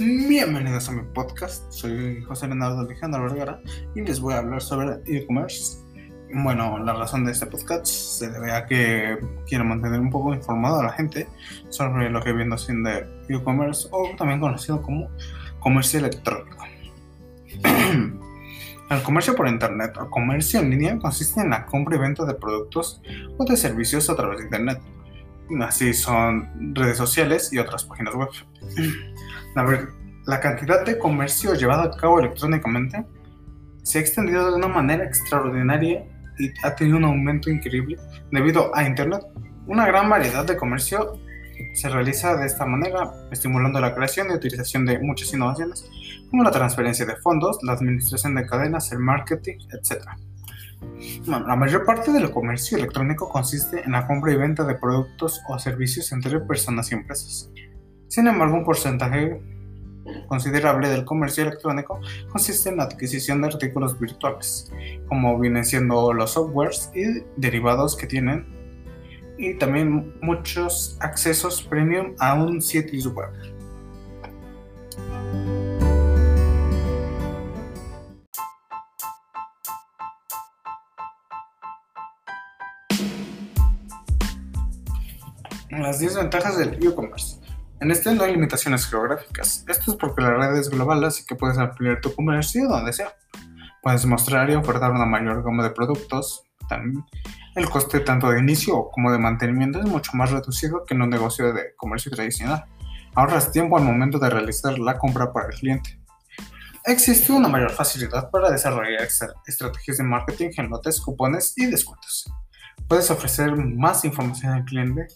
Bienvenidos a mi podcast, soy José Leonardo Alejandro Vergara y les voy a hablar sobre e-commerce. Bueno, la razón de este podcast se debe a que quiero mantener un poco informado a la gente sobre lo que viene haciendo e-commerce o también conocido como comercio electrónico. El comercio por internet o comercio en línea consiste en la compra y venta de productos o de servicios a través de internet. Así son redes sociales y otras páginas web. La, cantidad de comercio llevado a cabo electrónicamente se ha extendido de una manera extraordinaria y ha tenido un aumento increíble debido a Internet. Una gran variedad de comercio se realiza de esta manera, estimulando la creación y utilización de muchas innovaciones, como la transferencia de fondos, la administración de cadenas, el marketing, etc. la mayor parte del comercio electrónico consiste en la compra y venta de productos o servicios entre personas y empresas. Sin embargo, un porcentaje considerable del comercio electrónico consiste en la adquisición de artículos virtuales, como vienen siendo los softwares y derivados que tienen, y también muchos accesos premium a un sitio web. Las 10 ventajas del e-commerce. En este no hay limitaciones geográficas. Esto es porque la red es global, así que puedes ampliar tu comercio donde sea. Puedes mostrar y ofertar una mayor gama de productos. También el coste tanto de inicio como de mantenimiento es mucho más reducido que en un negocio de comercio tradicional. Ahorras tiempo al momento de realizar la compra para el cliente. Existe una mayor facilidad para desarrollar estrategias de marketing en lotes, cupones y descuentos puedes ofrecer más información al cliente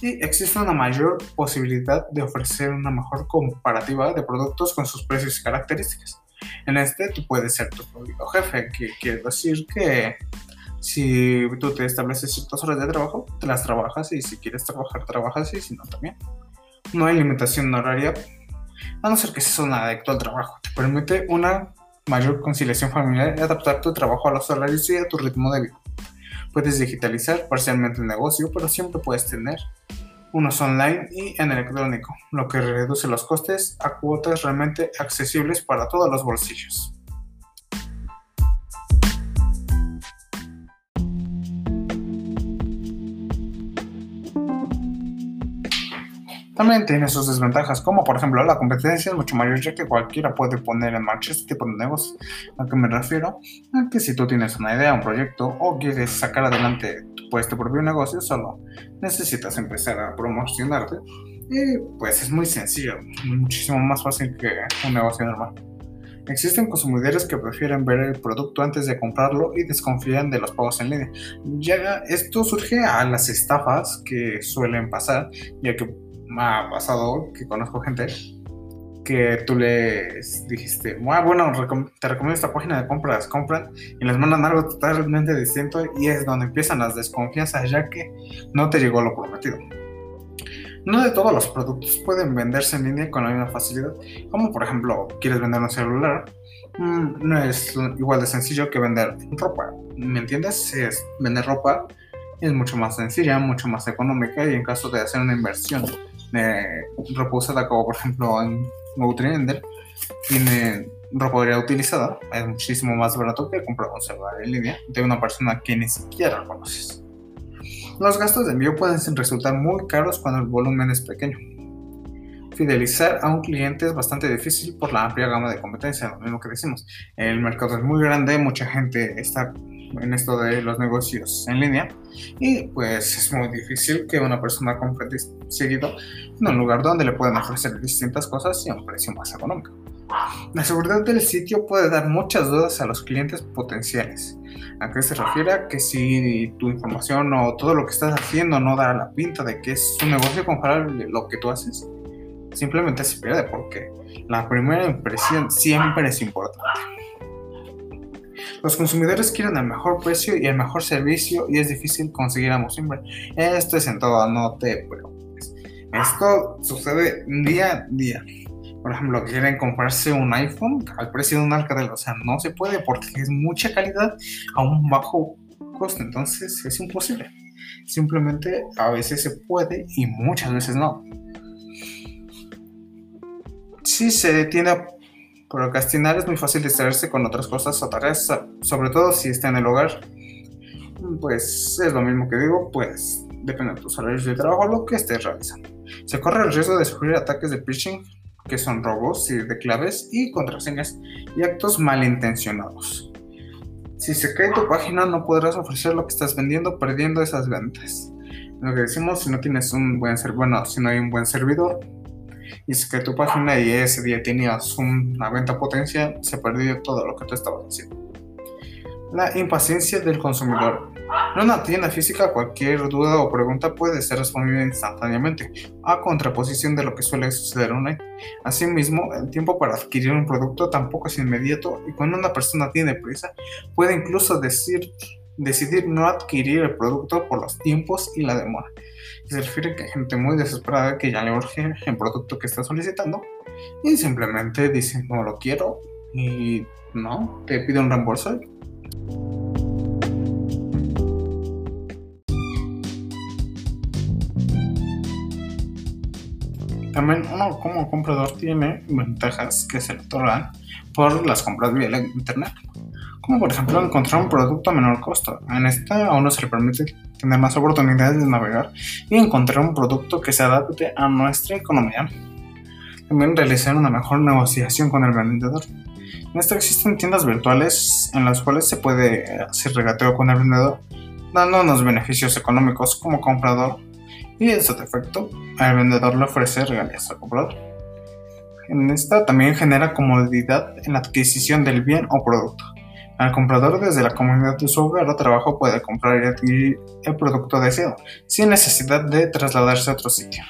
y existe una mayor posibilidad de ofrecer una mejor comparativa de productos con sus precios y características. En este tú puedes ser tu propio jefe, que quiere decir que si tú te estableces ciertas horas de trabajo, te las trabajas y si quieres trabajar, trabajas y si no, también. No hay limitación horaria, a no ser que seas un adicto al trabajo. Te permite una mayor conciliación familiar y adaptar tu trabajo a los horarios y a tu ritmo de vida. Puedes digitalizar parcialmente el negocio, pero siempre puedes tener unos online y en electrónico, lo que reduce los costes a cuotas realmente accesibles para todos los bolsillos. También tiene sus desventajas, como por ejemplo la competencia es mucho mayor ya que cualquiera puede poner en marcha este tipo de negocio. ¿A qué me refiero? A que si tú tienes una idea, un proyecto o quieres sacar adelante pues, tu propio negocio, solo necesitas empezar a promocionarte y pues es muy sencillo, muchísimo más fácil que un negocio normal. Existen consumidores que prefieren ver el producto antes de comprarlo y desconfían de los pagos en línea. Ya esto surge a las estafas que suelen pasar, ya que me ha pasado que conozco gente que tú les dijiste, ah, bueno, te recomiendo esta página de compras, compran y les mandan algo totalmente distinto y es donde empiezan las desconfianzas ya que no te llegó lo prometido. No de todos los productos pueden venderse en línea con la misma facilidad, como por ejemplo, quieres vender un celular, mm, no es igual de sencillo que vender ropa, ¿me entiendes? Es vender ropa es mucho más sencilla, mucho más económica y en caso de hacer una inversión de ropa usada, como por ejemplo en Nutrient, tiene ropa utilizada, es muchísimo más barato que comprar un celular en línea de una persona que ni siquiera conoces. Los gastos de envío pueden resultar muy caros cuando el volumen es pequeño. Fidelizar a un cliente es bastante difícil por la amplia gama de competencia, lo mismo que decimos. El mercado es muy grande, mucha gente está en esto de los negocios en línea y pues es muy difícil que una persona compre seguido en un lugar donde le pueden ofrecer distintas cosas y a un precio más económico. La seguridad del sitio puede dar muchas dudas a los clientes potenciales. ¿A qué se refiere? Que si tu información o todo lo que estás haciendo no da la pinta de que es un negocio comparable lo que tú haces, simplemente se pierde porque la primera impresión siempre es importante. Los consumidores quieren el mejor precio y el mejor servicio y es difícil conseguir ambos siempre. Esto es en todo, no te preocupes. Esto sucede día a día. Por ejemplo, quieren comprarse un iPhone al precio de un Alcatel. O sea, no se puede porque es mucha calidad a un bajo costo. Entonces es imposible. Simplemente a veces se puede y muchas veces no. Si se tiene a procrastinar es muy fácil distraerse con otras cosas o tareas, sobre todo si está en el hogar. Pues es lo mismo que digo, pues depende de tus horarios de trabajo lo que estés realizando. Se corre el riesgo de sufrir ataques de phishing, que son robos de claves y contraseñas y actos malintencionados. Si se cae tu página no podrás ofrecer lo que estás vendiendo perdiendo esas ventas. Lo que decimos, si no tienes un buen servidor, bueno, si no hay un buen servidor y se cae tu página y ese día tenías una venta potencial, se perdió todo lo que tú estabas haciendo. La impaciencia del consumidor. En una tienda física cualquier duda o pregunta puede ser respondida instantáneamente, a contraposición de lo que suele suceder online. Asimismo, el tiempo para adquirir un producto tampoco es inmediato y cuando una persona tiene prisa, puede incluso decir, decidir no adquirir el producto por los tiempos y la demora. Se refiere a que gente muy desesperada que ya le urge el producto que está solicitando y simplemente dice no lo quiero y no, te pide un reembolso También uno como comprador tiene ventajas que se le otorgan por las compras vía internet. Como por ejemplo encontrar un producto a menor costo. En esta a uno se le permite tener más oportunidades de navegar y encontrar un producto que se adapte a nuestra economía. También realizar una mejor negociación con el vendedor. En esto existen tiendas virtuales en las cuales se puede hacer regateo con el vendedor, dándonos beneficios económicos como comprador y en su defecto, el vendedor le ofrece regalías al comprador. En esta también genera comodidad en la adquisición del bien o producto. El comprador desde la comunidad de su hogar o trabajo puede comprar y adquirir el producto deseado sin necesidad de trasladarse a otro sitio.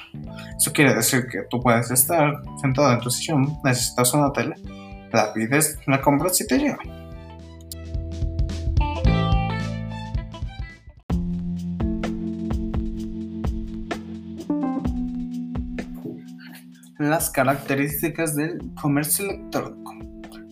Eso quiere decir que tú puedes estar sentado en tu sillón, necesitas una tele, la pides, la compras y te llega. Las características del comercio electrónico.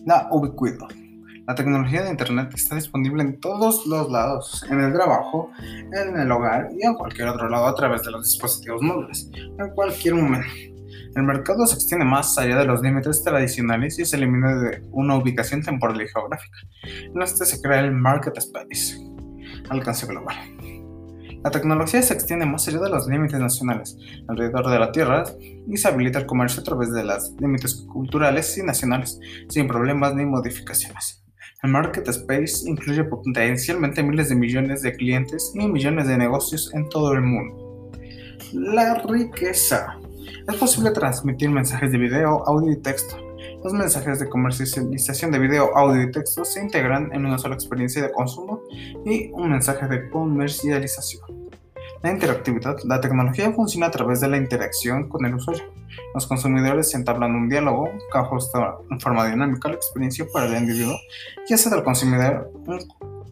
La ubicuidad. La tecnología de Internet está disponible en todos los lados, en el trabajo, en el hogar y en cualquier otro lado a través de los dispositivos móviles, en cualquier momento. El mercado se extiende más allá de los límites tradicionales y se elimina de una ubicación temporal y geográfica. En este se crea el Market Space, alcance global. La tecnología se extiende más allá de los límites nacionales, alrededor de la Tierra, y se habilita el comercio a través de los límites culturales y nacionales, sin problemas ni modificaciones. El Market Space incluye potencialmente miles de millones de clientes y millones de negocios en todo el mundo. La riqueza. Es posible transmitir mensajes de video, audio y texto. Los mensajes de comercialización de video, audio y texto se integran en una sola experiencia de consumo y un mensaje de comercialización. La interactividad. La tecnología funciona a través de la interacción con el usuario. Los consumidores entablan un diálogo que ajusta en forma dinámica la experiencia para el individuo y hace del consumidor un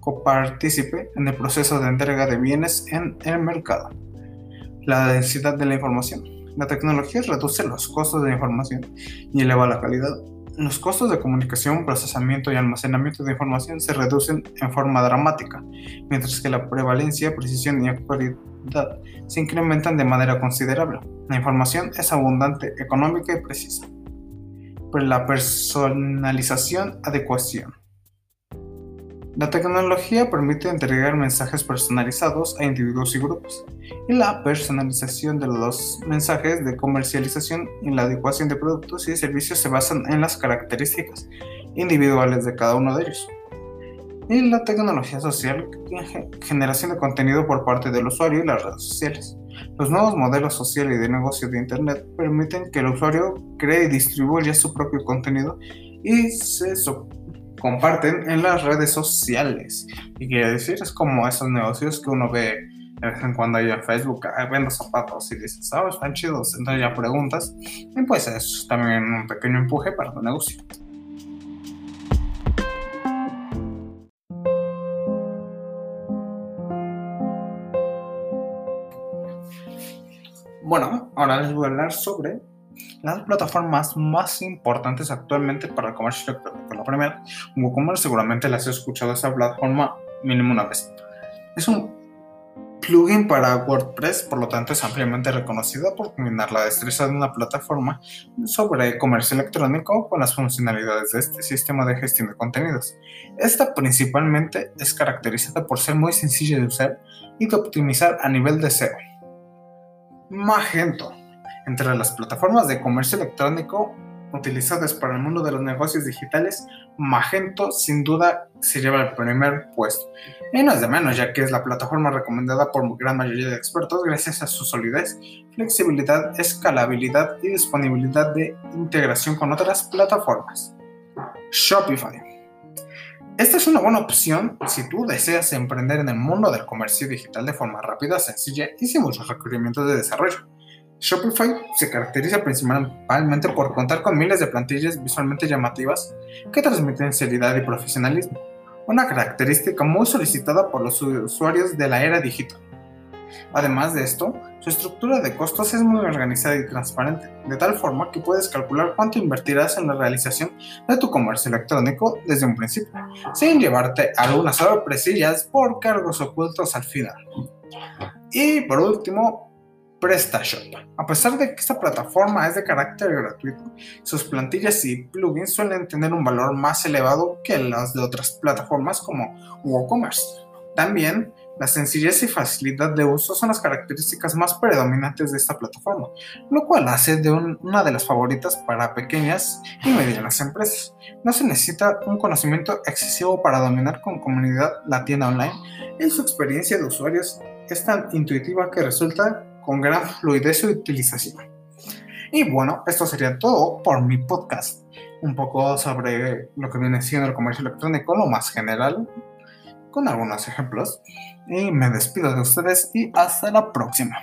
copartícipe en el proceso de entrega de bienes en el mercado. La densidad de la información. La tecnología reduce los costos de información y eleva la calidad los costos de comunicación, procesamiento y almacenamiento de información se reducen en forma dramática, mientras que la prevalencia, precisión y actualidad se incrementan de manera considerable. La información es abundante, económica y precisa. Pero la personalización, adecuación. La tecnología permite entregar mensajes personalizados a individuos y grupos, y la personalización de los mensajes de comercialización y la adecuación de productos y servicios se basan en las características individuales de cada uno de ellos. Y la tecnología social, generación de contenido por parte del usuario y las redes sociales. Los nuevos modelos sociales y de negocio de Internet permiten que el usuario cree y distribuya su propio contenido y se comparten en las redes sociales. Y quiere decir, es como esos negocios que uno ve de vez en cuando ahí en Facebook, ah, vendo zapatos y dices, oh, están chidos. Entonces ya preguntas y pues es también un pequeño empuje para tu negocio. Bueno, ahora les voy a hablar sobre las plataformas más importantes actualmente para el comercio electrónico. La primera, WooCommerce, seguramente las he escuchado esa plataforma mínimo una vez. Es un plugin para WordPress, por lo tanto, es ampliamente reconocido por combinar la destreza de una plataforma sobre comercio electrónico con las funcionalidades de este sistema de gestión de contenidos. Esta principalmente es caracterizada por ser muy sencilla de usar y de optimizar a nivel de SEO. Magento. Entre las plataformas de comercio electrónico utilizadas para el mundo de los negocios digitales, Magento sin duda se lleva el primer puesto. Y no es de menos, ya que es la plataforma recomendada por gran mayoría de expertos gracias a su solidez, flexibilidad, escalabilidad y disponibilidad de integración con otras plataformas. Shopify. Esta es una buena opción si tú deseas emprender en el mundo del comercio digital de forma rápida, sencilla y sin muchos requerimientos de desarrollo. Shopify se caracteriza principalmente por contar con miles de plantillas visualmente llamativas que transmiten seriedad y profesionalismo, una característica muy solicitada por los usuarios de la era digital. Además de esto, su estructura de costos es muy organizada y transparente, de tal forma que puedes calcular cuánto invertirás en la realización de tu comercio electrónico desde un principio, sin llevarte algunas sorpresillas por cargos ocultos al final. Y por último, PrestaShop. A pesar de que esta plataforma es de carácter gratuito, sus plantillas y plugins suelen tener un valor más elevado que las de otras plataformas como WooCommerce. También, la sencillez y facilidad de uso son las características más predominantes de esta plataforma, lo cual hace de una de las favoritas para pequeñas y medianas empresas. No se necesita un conocimiento excesivo para dominar con comunidad la tienda online y su experiencia de usuarios es tan intuitiva que resulta con gran fluidez de utilización. Y bueno, esto sería todo por mi podcast. Un poco sobre lo que viene siendo el comercio electrónico, lo más general, con algunos ejemplos. Y me despido de ustedes y hasta la próxima.